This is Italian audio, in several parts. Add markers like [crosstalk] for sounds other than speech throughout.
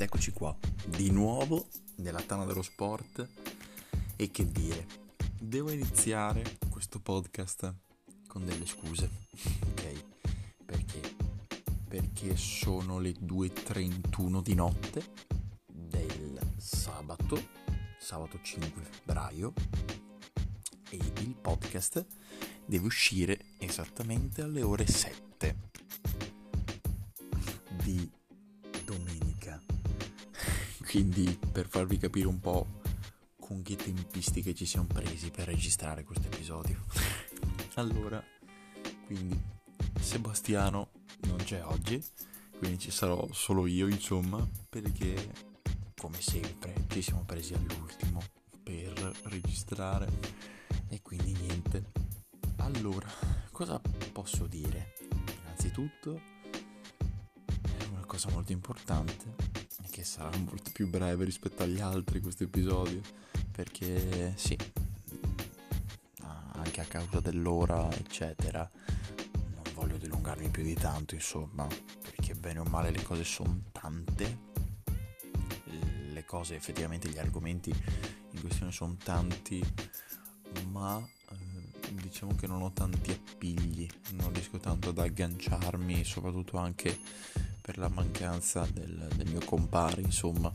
Ed eccoci qua, di nuovo nella tana dello sport. E che dire, devo iniziare questo podcast con delle scuse, [laughs] ok? Perché? Perché sono le 2.31 di notte del sabato, sabato 5 febbraio, e il podcast deve uscire esattamente alle ore 7 Quindi per farvi capire un po' con che tempistiche ci siamo presi per registrare questo episodio. [laughs] allora, quindi Sebastiano non c'è oggi, quindi ci sarò solo io, insomma, perché come sempre ci siamo presi all'ultimo per registrare e quindi niente. Allora, cosa posso dire? Innanzitutto una cosa molto importante che sarà molto più breve rispetto agli altri questo episodio perché sì, anche a causa dell'ora eccetera non voglio dilungarmi più di tanto insomma perché bene o male le cose sono tante le cose effettivamente gli argomenti in questione sono tanti ma eh, diciamo che non ho tanti appigli non riesco tanto ad agganciarmi soprattutto anche per la mancanza del, del mio compare insomma.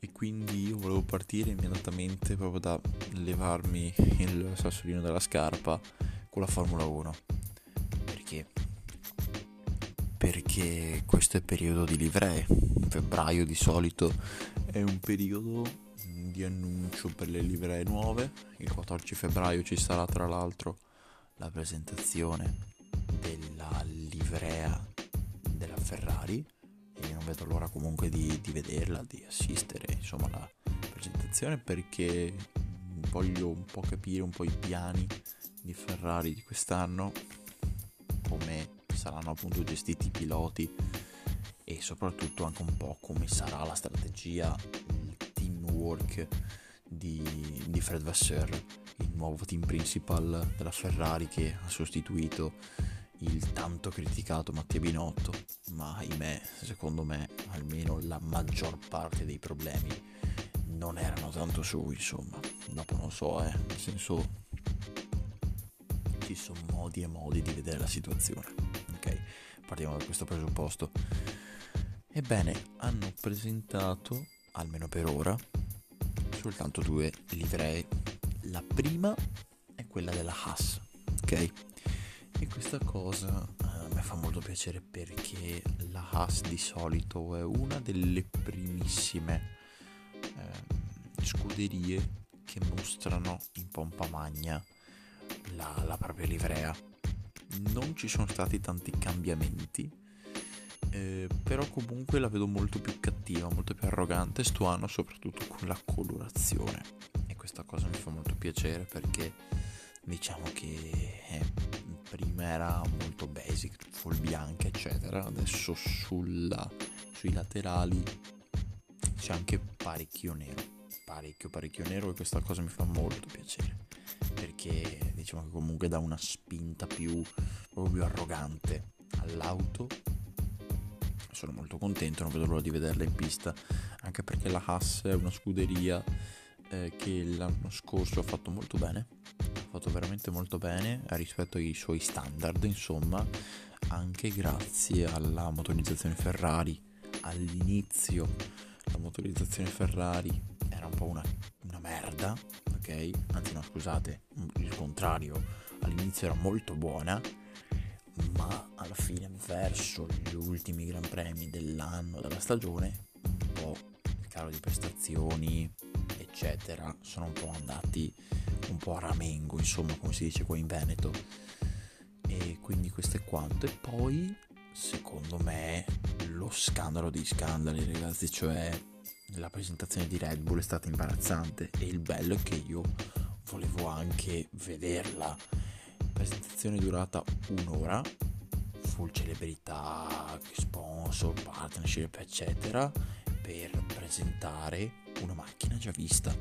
E quindi io volevo partire immediatamente proprio da levarmi il sassolino dalla scarpa con la Formula 1 perché? Perché questo è periodo di livree. Febbraio di solito è un periodo di annuncio per le livree nuove. Il 14 febbraio ci sarà tra l'altro la presentazione della livrea Ferrari e non vedo l'ora comunque di, di vederla, di assistere insomma alla presentazione perché voglio un po' capire un po' i piani di Ferrari di quest'anno, come saranno appunto gestiti i piloti e soprattutto anche un po' come sarà la strategia, il teamwork di, di Fred Vasseur, il nuovo team principal della Ferrari che ha sostituito il tanto criticato Mattia Binotto, ma ahimè, secondo me, almeno la maggior parte dei problemi non erano tanto suoi, insomma. Dopo non so, eh, nel senso ci sono modi e modi di vedere la situazione. Ok? Partiamo da questo presupposto. Ebbene, hanno presentato, almeno per ora, soltanto due livree. La prima è quella della Haas, ok? E questa cosa eh, a me fa molto piacere perché la Haas di solito è una delle primissime eh, scuderie che mostrano in pompa magna la, la, propria livrea. Non ci sono stati tanti cambiamenti, eh, però comunque la vedo molto più cattiva, molto più arrogante sto anno soprattutto con la colorazione. E questa cosa mi fa molto piacere perché diciamo che eh, prima era molto basic, full bianca eccetera, adesso sulla, sui laterali c'è anche parecchio nero, parecchio parecchio nero e questa cosa mi fa molto piacere. Perché diciamo che comunque dà una spinta più, proprio più arrogante all'auto. Sono molto contento, non vedo l'ora di vederla in pista, anche perché la Haas è una scuderia eh, che l'anno scorso ha fatto molto bene fatto veramente molto bene rispetto ai suoi standard, insomma, anche grazie alla motorizzazione Ferrari. All'inizio la motorizzazione Ferrari era un po' una, una merda, ok? Anzi no, scusate, il contrario, all'inizio era molto buona, ma alla fine verso gli ultimi Gran Premi dell'anno, della stagione, un po' il calo di prestazioni, eccetera, sono un po' andati un po' a ramengo, insomma, come si dice qua in Veneto. E quindi questo è quanto. E poi, secondo me, lo scandalo di scandali, ragazzi, cioè la presentazione di Red Bull è stata imbarazzante e il bello è che io volevo anche vederla. Presentazione durata un'ora, full celebrità, sponsor, partnership, eccetera, per presentare una macchina già vista,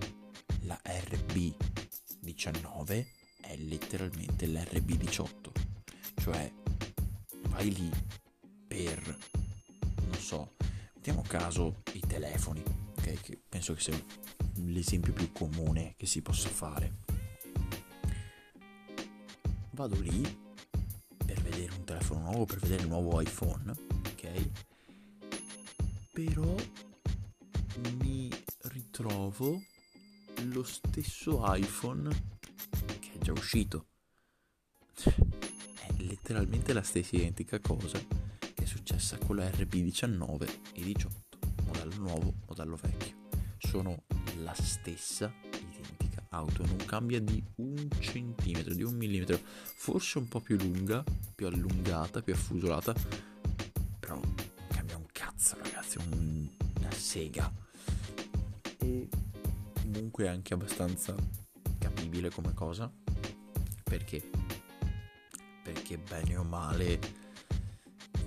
la RB 19 è letteralmente l'RB18, cioè vai lì per, non so, mettiamo caso i telefoni, ok? Che penso che sia l'esempio più comune che si possa fare. Vado lì per vedere un telefono nuovo, per vedere il nuovo iPhone, ok? Però mi ritrovo lo stesso iPhone che è già uscito. È letteralmente la stessa identica cosa che è successa con la RB19 e 18, modello nuovo, modello vecchio. Sono la stessa identica auto, non cambia di un centimetro, di un millimetro, forse un po' più lunga, più allungata, più affusolata, però cambia un cazzo ragazzi, un, una sega. E comunque anche abbastanza capibile come cosa, perché? Perché bene o male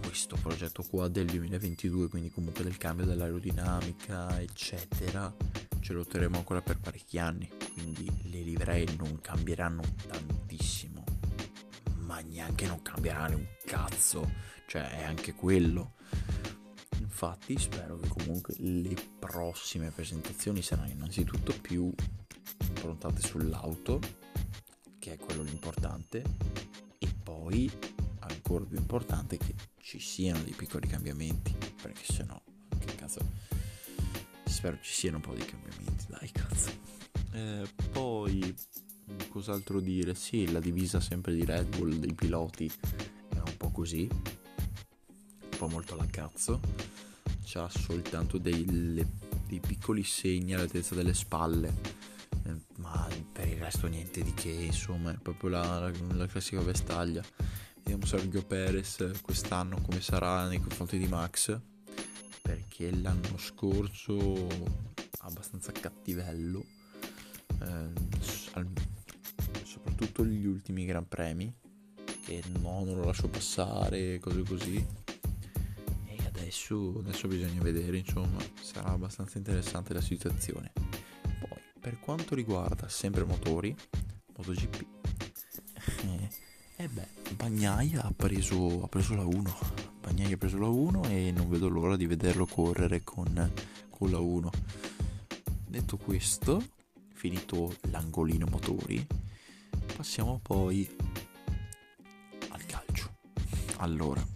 questo progetto qua del 2022, quindi comunque del cambio dell'aerodinamica, eccetera, ce lo terremo ancora per parecchi anni, quindi le livree non cambieranno tantissimo, ma neanche non cambieranno un cazzo, cioè è anche quello. Infatti spero che comunque le prossime presentazioni saranno innanzitutto più improntate sull'auto, che è quello l'importante, e poi ancora più importante che ci siano dei piccoli cambiamenti, perché se no, che cazzo, spero ci siano un po' di cambiamenti, dai cazzo. Eh, poi, cos'altro dire? Sì, la divisa sempre di Red Bull dei piloti è un po' così, un po' molto alla cazzo, c'ha soltanto dei, dei piccoli segni all'altezza delle spalle eh, ma per il resto niente di che, insomma, è proprio la, la, la classica vestaglia. Vediamo Sergio Perez quest'anno come sarà nei confronti di Max, perché l'anno scorso abbastanza cattivello, eh, soprattutto gli ultimi Gran Premi, che no, non lo lascio passare, cose così. Adesso, adesso bisogna vedere, insomma, sarà abbastanza interessante la situazione. Poi, per quanto riguarda sempre motori, MotoGP, e beh, Bagnaia ha preso, ha preso la 1. Bagnaia ha preso la 1 e non vedo l'ora di vederlo correre con, con la 1. Detto questo, finito l'angolino motori, passiamo poi al calcio. Allora,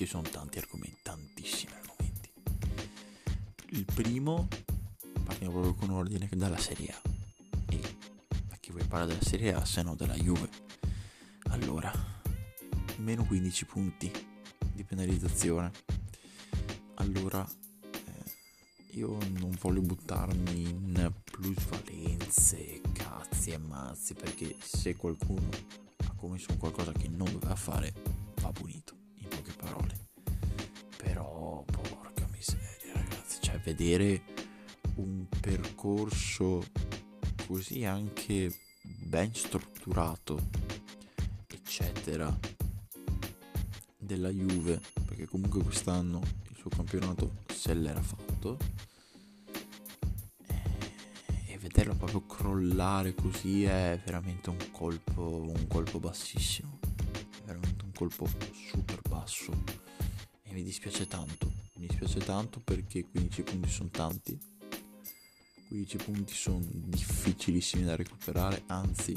ci sono tanti argomenti, tantissimi argomenti. Il primo, partiamo proprio con ordine dalla Serie A. E chi vuoi parlare della Serie A se no della Juve? Allora, meno 15 punti di penalizzazione. Allora, eh, io non voglio buttarmi in plusvalenze, cazzi e mazzi, perché se qualcuno ha commesso qualcosa che non doveva fare, va punito, poche parole. Però, porca miseria, ragazzi, cioè vedere un percorso così anche ben strutturato eccetera della Juve, perché comunque quest'anno il suo campionato se l'era fatto e vederlo proprio crollare così è veramente un colpo, un colpo bassissimo, colpo super basso e mi dispiace tanto, mi dispiace tanto perché 15 punti sono tanti, 15 punti sono difficilissimi da recuperare, anzi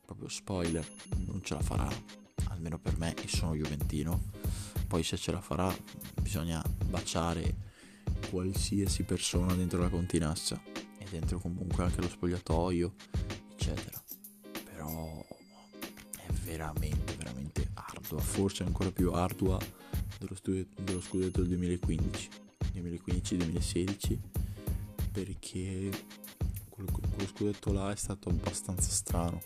proprio spoiler, non ce la farà, almeno per me e sono Juventino. Poi se ce la farà bisogna baciare qualsiasi persona dentro la continassa e dentro comunque anche lo spogliatoio, eccetera. Però è veramente, ardua, forse ancora più ardua dello, studi- dello scudetto del 2015, 2015-2016, perché quello scudetto là è stato abbastanza strano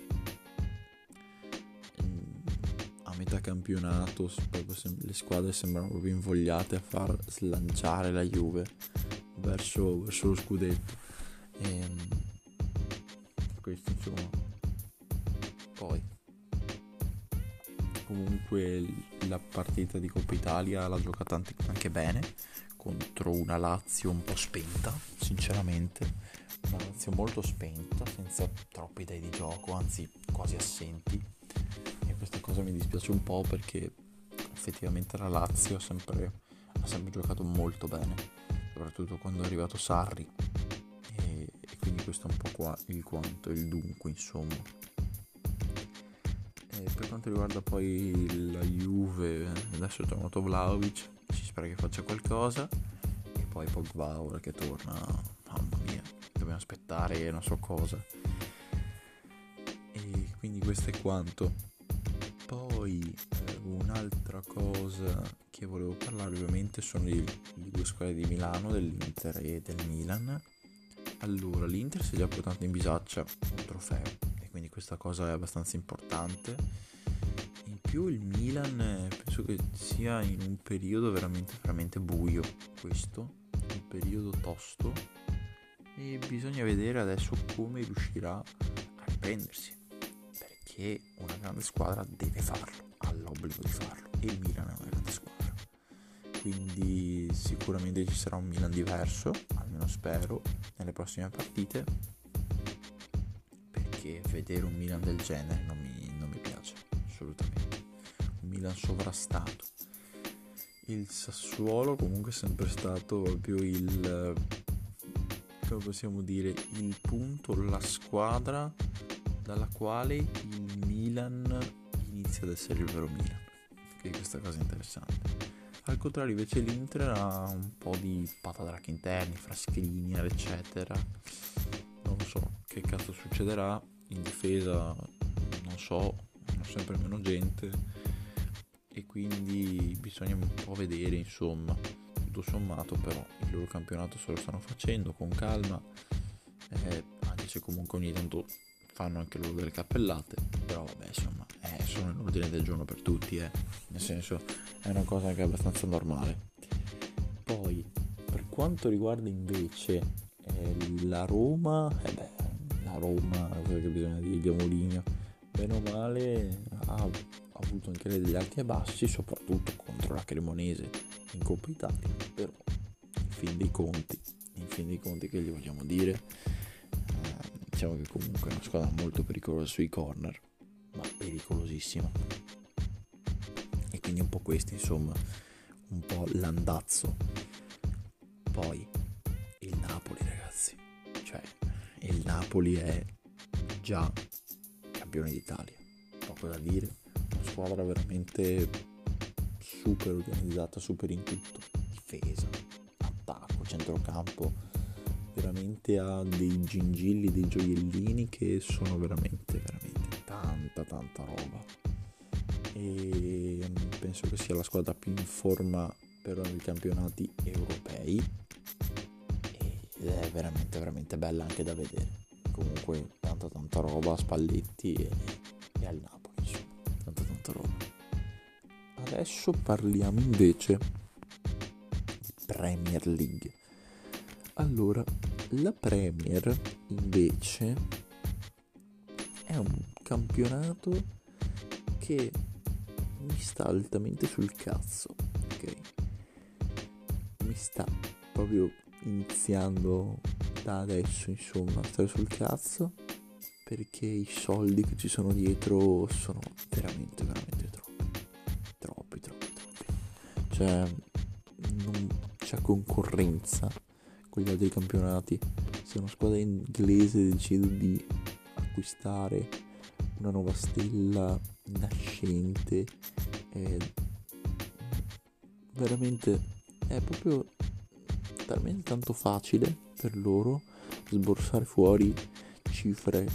metà campionato le squadre sembrano proprio invogliate a far slanciare la Juve verso, verso lo scudetto. E, ehm, questo insomma. Comunque la partita di Coppa Italia l'ha giocata anche bene contro una Lazio un po' spenta, sinceramente. Una Lazio molto spenta, senza troppe idee di gioco, anzi quasi assenti questa cosa mi dispiace un po' perché effettivamente la Lazio sempre, ha sempre giocato molto bene, soprattutto quando è arrivato Sarri. E, e quindi questo è un po' qua il quanto, il dunque, insomma. E per quanto riguarda poi la Juve, adesso è tornato Vlaovic, si spera che faccia qualcosa. E poi Pogba ora che torna, mamma mia, dobbiamo aspettare non so cosa. E quindi questo è quanto. Poi eh, un'altra cosa che volevo parlare ovviamente sono le, le due squadre di Milano, dell'Inter e del Milan. Allora, l'Inter si è già portato in bisaccia un trofeo questa cosa è abbastanza importante. In più il Milan eh, penso che sia in un periodo veramente, veramente buio questo, un periodo tosto. E bisogna vedere adesso come riuscirà a riprendersi. Che una grande squadra deve farlo, ha l'obbligo di farlo. E il Milan è una grande squadra. Quindi sicuramente ci sarà un Milan diverso, almeno spero, nelle prossime partite, perché vedere un Milan del genere non mi, non mi piace assolutamente. Un Milan sovrastato. Il Sassuolo comunque è sempre stato proprio il come possiamo dire il punto, la squadra dalla quale il Milan inizia ad essere il vero Milan. Quindi questa cosa interessante. Al contrario invece l'Inter ha un po' di patadracchi interni, fra eccetera. Non so che cazzo succederà. Difesa non so, hanno sempre meno gente e quindi bisogna un po' vedere insomma. Tutto sommato però il loro campionato se lo stanno facendo con calma. Eh, anche se comunque ogni tanto fanno anche loro delle cappellate, però vabbè insomma eh, sono in ordine del giorno per tutti, eh. nel senso è una cosa anche abbastanza normale. Poi per quanto riguarda invece eh, la Roma, eh beh, Roma, cosa che bisogna dire, di Amoligno, bene o male ha, avuto anche lei degli alti e bassi, soprattutto contro la Cremonese in Coppa Italia, però in fin dei conti, in fin dei conti che gli vogliamo dire diciamo che comunque è una squadra molto pericolosa sui corner, ma pericolosissima. E quindi un po' questo, insomma, un po' l'andazzo. Poi Napoli è già campione d'Italia. Poco da dire. Una squadra veramente super organizzata, super in tutto. Difesa, attacco, centrocampo veramente ha dei gingilli, dei gioiellini che sono veramente, veramente tanta, tanta roba. E penso che sia la squadra più in forma per i campionati europei ed è veramente, veramente bella anche da vedere. Comunque tanta, tanta roba a Spalletti e, e al Napoli, insomma, tanta, tanta roba. Adesso parliamo invece di Premier League. Allora, la Premier invece è un campionato che mi sta altamente sul cazzo, ok? Mi sta proprio iniziando da adesso, insomma, stare sul cazzo perché i soldi che ci sono dietro sono veramente, veramente troppi. Troppi, troppi, troppi. Cioè, non c'è concorrenza con gli altri campionati. Se una squadra inglese decide di acquistare una nuova stella nascente, è veramente è proprio talmente tanto facile per loro sborsare fuori cifre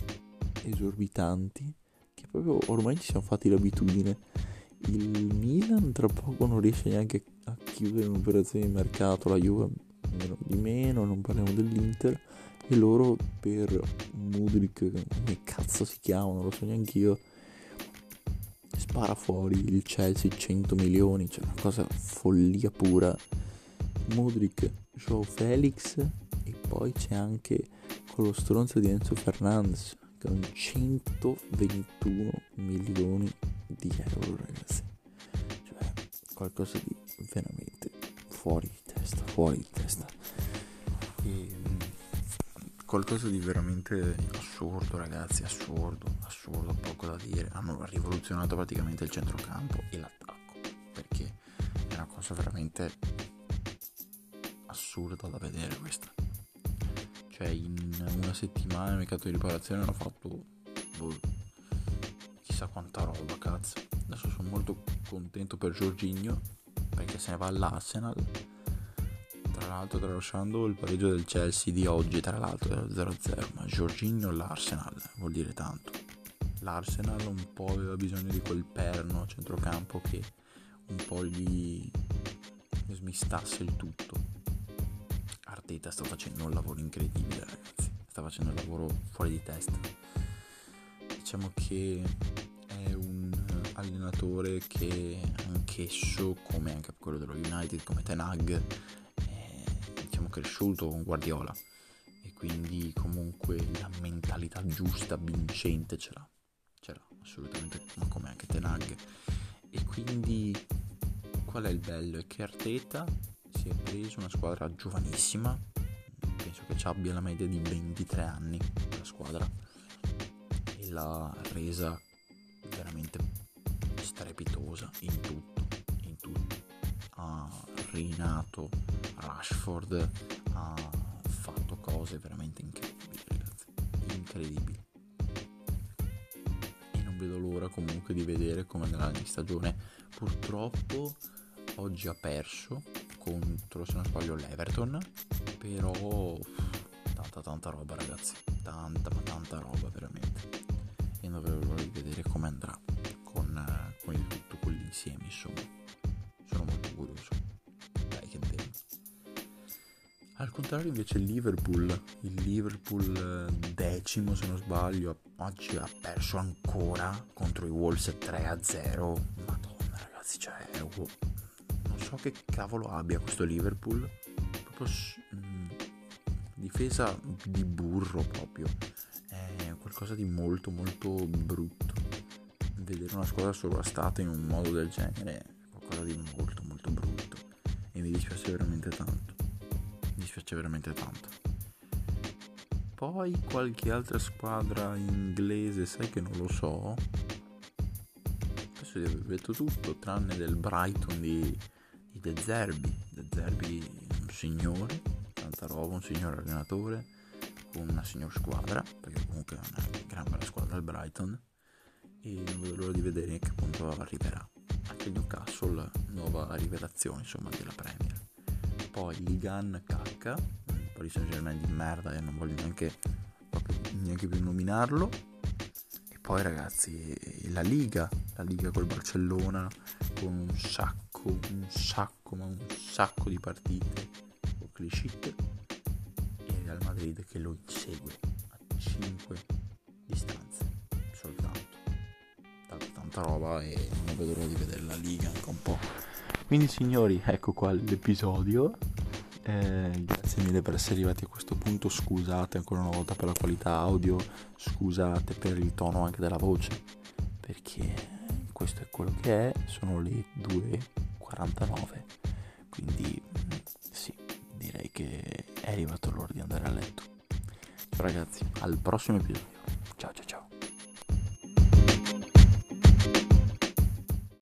esorbitanti che proprio ormai ci siamo fatti l'abitudine. Il Milan tra poco non riesce neanche a chiudere un'operazione di mercato, la Juve meno di meno, non parliamo dell'Inter e loro per Mudrik, come cazzo si chiama, non lo so neanche io, spara fuori il Chelsea 100 milioni, cioè una cosa follia pura. Mudrik, Joe Felix e poi c'è anche quello stronzo di Enzo Fernandez con 121 milioni di euro ragazzi. Cioè qualcosa di veramente fuori di testa, fuori di testa. E, mm, qualcosa di veramente assurdo, ragazzi, assurdo, assurdo, poco da dire. Hanno rivoluzionato praticamente il centrocampo e l'attacco, perché è una cosa veramente assurda da vedere questa. Cioè in una settimana il mercato di riparazione hanno fatto boh, chissà quanta roba, cazzo. Adesso sono molto contento per Giorginio perché se ne va all'Arsenal. Tra l'altro tralasciando il pareggio del Chelsea di oggi, tra l'altro 0-0, ma Giorginio all'Arsenal vuol dire tanto. L'Arsenal un po' aveva bisogno di quel perno a centrocampo che un po' gli smistasse il tutto. Arteta sta facendo un lavoro incredibile, ragazzi. Sta facendo un lavoro fuori di testa. Diciamo che è un allenatore che anch'esso, come anche quello dello United, come Tenag, è diciamo cresciuto con Guardiola e quindi comunque la mentalità giusta, vincente ce l'ha. Ce l'ha assolutamente, ma come anche Tenag. E quindi qual è il bello? È che Arteta si è preso una squadra giovanissima, penso che abbia la media di 23 anni la squadra, e l'ha resa veramente strepitosa in tutto, in tutto. Ha rinato Rashford, ha fatto cose veramente incredibili, ragazzi, incredibili. E non vedo l'ora comunque di vedere come andrà in stagione. Purtroppo oggi ha perso contro, se non sbaglio, l'Everton, però tanta tanta roba ragazzi, tanta ma tanta roba veramente. E non vedo di vedere come andrà con, con il tutto, con l'insieme, insomma. Sono molto curioso. Dai che tempo. Al contrario invece il Liverpool, il Liverpool eh, decimo se non sbaglio, oggi ha perso ancora contro i Wolves 3-0. Madonna ragazzi, cioè non so che cavolo abbia questo Liverpool. Proprio mh, mm, difesa di burro proprio. È qualcosa di molto molto brutto vedere una squadra sovrastata in un modo del genere è qualcosa di molto molto brutto e mi dispiace veramente tanto. Mi dispiace veramente tanto. Poi qualche altra squadra inglese, sai che non lo so. Adesso vi aver detto tutto, tranne del Brighton di, di De Zerbi. De Zerbi un signore, tanta roba, un signor allenatore, con una signor squadra, perché comunque è una gran bella squadra il Brighton e non vedo l'ora di vedere che punto arriverà. Anche Newcastle, nuova rivelazione insomma della Premier. Poi Ligan cacca, un Paris Saint Germain di merda e non voglio neanche, neanche più nominarlo. E poi ragazzi la Liga, la Liga col Barcellona con un sacco, un sacco, ma un sacco di partite con Clicit e Real Madrid che lo insegue a 5 tanta roba e non vedo l'ora di vedere la Liga anche un po'. Quindi signori, ecco qua l'episodio. Eh, grazie mille per essere arrivati a questo punto. Scusate ancora una volta per la qualità audio, scusate per il tono anche della voce, perché questo è quello che è. Sono le 2.49. Quindi sì, direi che è arrivato l'ora di andare a letto. Ragazzi, al prossimo episodio.